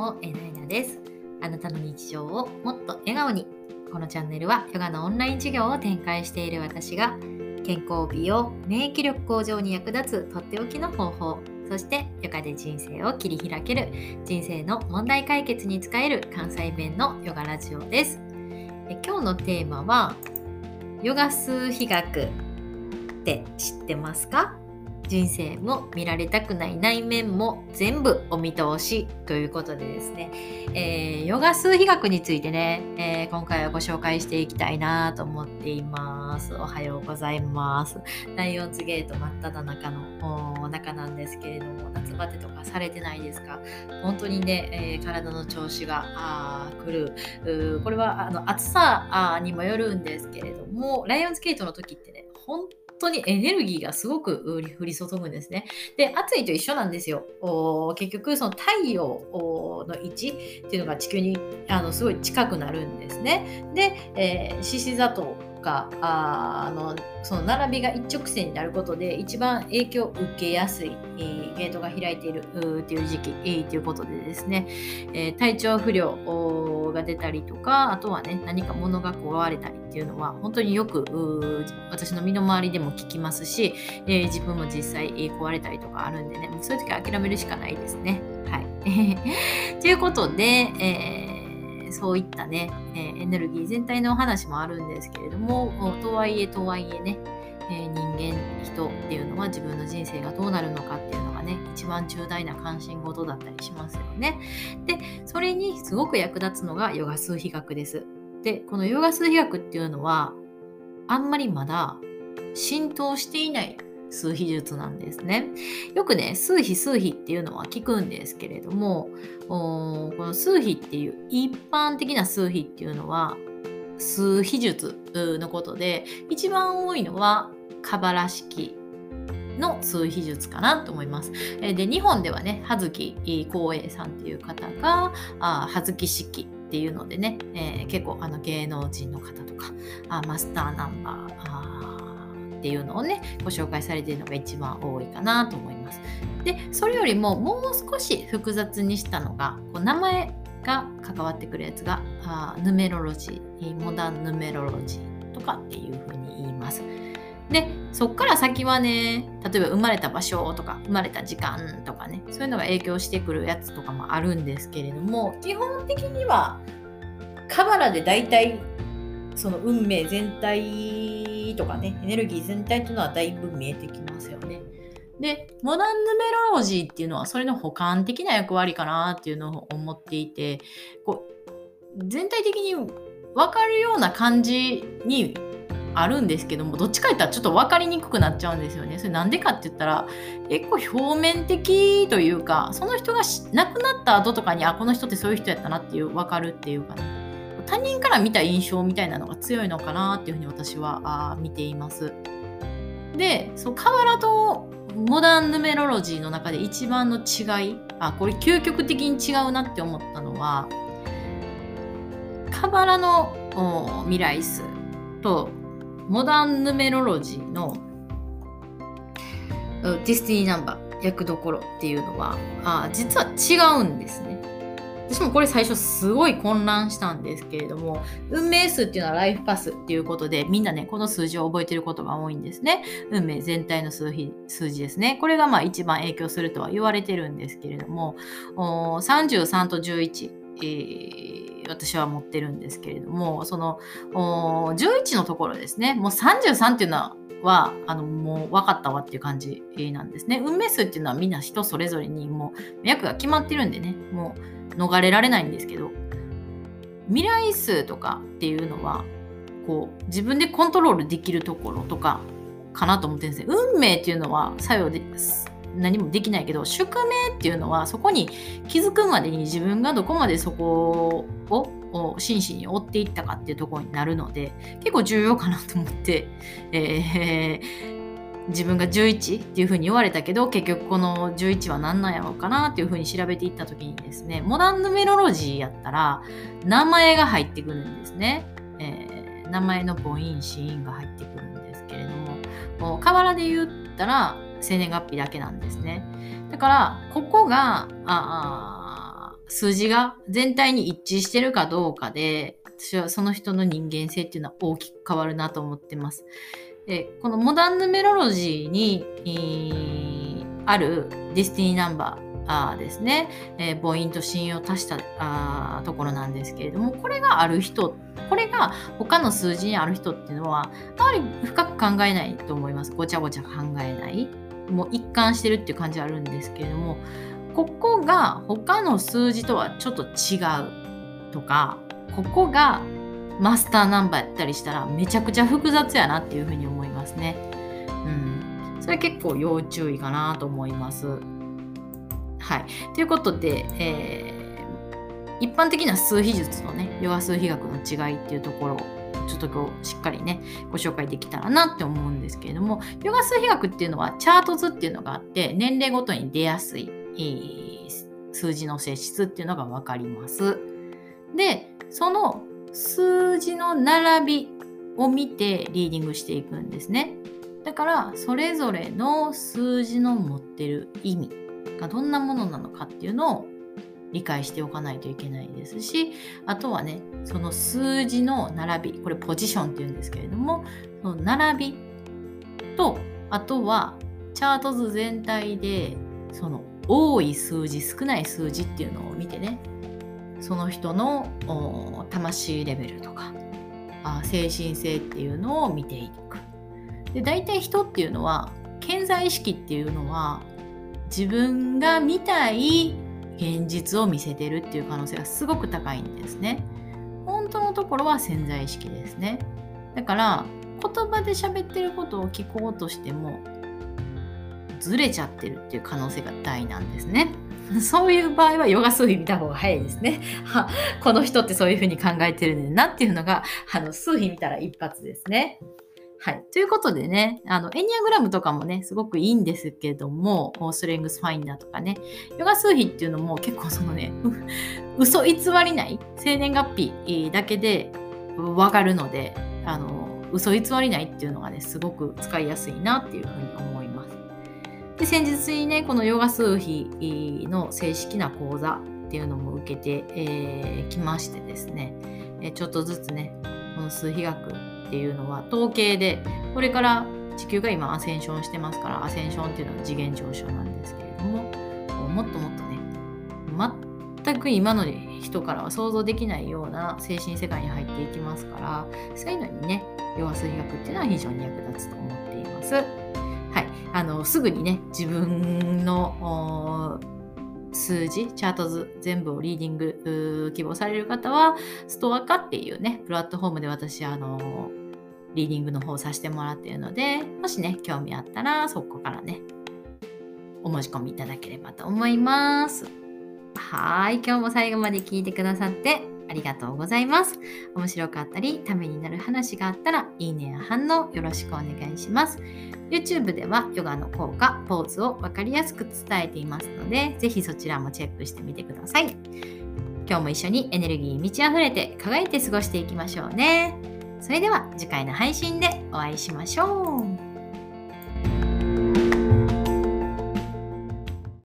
もえなえなですあなたの日常をもっと笑顔にこのチャンネルはヨガのオンライン授業を展開している私が健康美容免疫力向上に役立つとっておきの方法そしてヨガで人生を切り開ける人生の問題解決に使える関西弁のヨガラジオです。え今日のテーマはヨガ数比学って知ってますか？人生も見られたくない内面も全部お見通しということでですね、えー、ヨガ数比学についてね、えー、今回はご紹介していきたいなと思っています。おはようございます。ライオンズゲート真っ只中の中なんですけれども、夏バテとかされてないですか？本当にね、えー、体の調子が来る。これはあの暑さにもよるんですけれども、ライオンズゲートの時ってね、本当にエネルギーがすごく降り注ぐんですね。で、暑いと一緒なんですよ。結局、その太陽の位置っていうのが地球にあのすごい近くなるんですね。で、えー、獅子座とかあのその並びが一直線になることで一番影響を受けやすい、えー、ゲートが開いているという時期、えー、ということでですね、えー、体調不良が出たりとかあとはね何か物が壊れたりっていうのは本当によく私の身の回りでも聞きますし、え、自分も実際、え壊れたりとかあるんでねもうそういう時は諦めるしかないですね。はい、ということで、えーそういったね、えエネルギー全体の話もあるんですけれども、とはいえとはいえね、え人間、人っていうのは自分の人生がどうなるのかっていうのがね、一番重大な関心事だったりしますよね。で、それにすごく役立つのがヨガ数比学です。で、このヨガ数比学っていうのは、あんまりまだ浸透していない数比術なんですね。よくね、数比数比っていうのは聞くんですけれども、この数比っていう一般的な数比っていうのは数比術のことで、一番多いのはカバラ式の数比術かなと思います。で、日本ではね、葉月光栄さんっていう方が、葉月式っていうのでね、えー、結構あの芸能人の方とか、あマスターナンバー、っていうのをねご紹介されているのが一番多いかなと思います。でそれよりももう少し複雑にしたのがこう名前が関わってくるやつがあヌメロロジーモダンヌメロロジーとかっていうふうに言います。でそっから先はね例えば生まれた場所とか生まれた時間とかねそういうのが影響してくるやつとかもあるんですけれども基本的にはカバラで大体その運命全体とかね、エネルギー全体というのはだいぶ見えてきますよね。で、モダンヌメロロジーっていうのはそれの補完的な役割かなっていうのを思っていて、こう全体的に分かるような感じにあるんですけどもどっちか言ったらちょっと分かりにくくなっちゃうんですよね。それなんでかって言ったら結構表面的というかその人が亡くなった後とかにあこの人ってそういう人やったなっていう分かるっていうかね。他人から見た印象みたいなのが強いのかなっていうふうに私はあ見ています。で、そう、河原とモダンヌメロロジーの中で一番の違い、あ、これ究極的に違うなって思ったのは、河原の未来数とモダンヌメロロジーのdestiny number 役どころっていうのはあ実は違うんですね。私もこれ最初すごい混乱したんですけれども、運命数っていうのは life path っていうことで、みんなね、この数字を覚えてることが多いんですね。運命全体の数数字ですね。これがまあ一番影響するとは言われてるんですけれども、33と11、えー、私は持ってるんですけれども、その11のところですね、もう33っていうのははあのもう分かったわっていう感じなんですね。運命数っていうのはみんな人それぞれにもう役が決まってるんでね、もう逃れられないんですけど未来数とかっていうのはこう自分でコントロールできるところとかかなと思ってるんですね。運命っていうのは作用で何もできないけど宿命っていうのはそこに気づくまでに自分がどこまでそこをを真摯に追っていったかっていうところになるので結構重要かなと思って、えー、自分が11っていうふうに言われたけど結局この11は何なんやろうかなっていうふうに調べていった時にですねモダンヌメロロジーやったら名前が入ってくるんですね、えー、名前の母音子音が入ってくるんですけれども河原で言ったら生年月日だけなんですね。だからここがあ数字が全体に一致してるかどうかで、私はその人の人間性っていうのは大きく変わるなと思ってます。でこの modern numerology に、えー、ある destiny number あですね、えー、母音と子音を足したあところなんですけれどもこれがある人これが他の数字にある人っていうのはあまり深く考えないと思います。ごちゃごちゃ考えない。もう一貫してるっていう感じはあるんですけれどもここが他の数字とはちょっと違うとかここがマスターナンバーやったりしたらめちゃくちゃ複雑やなっていうふうに思いますね。うん。それ結構要注意かなと思います。はい。ということで、えー、一般的な数比術のね、ヨガ数比学の違いっていうところをちょっと今日しっかりね、ご紹介できたらなって思うんですけれども、ヨガ数比学っていうのはチャート図っていうのがあって、年齢ごとに出やすい、えー、数字の性質っていうのがわかります。で、その数字の並びを見てリーディングしていくんですね。だからそれぞれの数字の持ってる意味がどんなものなのかっていうのを理解しておかないといけないですしあとはねその数字の並びこれポジションっていうんですけれどもその並びとあとはチャート図全体でその多い数字少ない数字っていうのを見てねその人の魂レベルとかあ精神性っていうのを見ていく。で大体人っていうのは健在意識っていうのは自分が見たい現実を見せてるっていう可能性がすごく高いんですね。本当のところは潜在意識ですね。だから言葉で喋ってることを聞こうとしてもずれちゃってるっていう可能性が大なんですね。そういう場合はヨガ数比見た方が早いですね。はこの人ってそういうふうに考えてるねんなっていうのが、あの、数比見たら一発ですね。はい。ということでね、あの、エニアグラムとかもね、すごくいいんですけども、ストレングスファインダーとかね、ヨガ数比っていうのも結構そのね、嘘偽りない生年月日だけでわかるので、あの、嘘偽りないっていうのがね、すごく使いやすいなっていうふうに思います。で先日にねこのヨガ数比の正式な講座っていうのも受けてき、えー、ましてですね、えちょっとずつねこの数比学っていうのは統計でこれから地球が今アセンションしてますからアセンションっていうのは次元上昇なんですけれどももっともっとね全く今の人からは想像できないような精神世界に入っていきますからそういうのにねヨガ数比学っていうのは非常に役立つと思っています。あのすぐにね自分の数字チャート図全部をリーディング希望される方はストア化っていうねプラットフォームで私あのリーディングの方させてもらっているのでもしね興味あったらそこからねお申し込みいただければと思います。はい今日も最後まで聞いてくださってありがとうございます。面白かったり、ためになる話があったら、いいねや反応よろしくお願いします。YouTube ではヨガの効果、ポーズを分かりやすく伝えていますので、ぜひそちらもチェックしてみてください。今日も一緒にエネルギーに満ち溢れて輝いて過ごしていきましょうね。それでは次回の配信でお会いしましょう。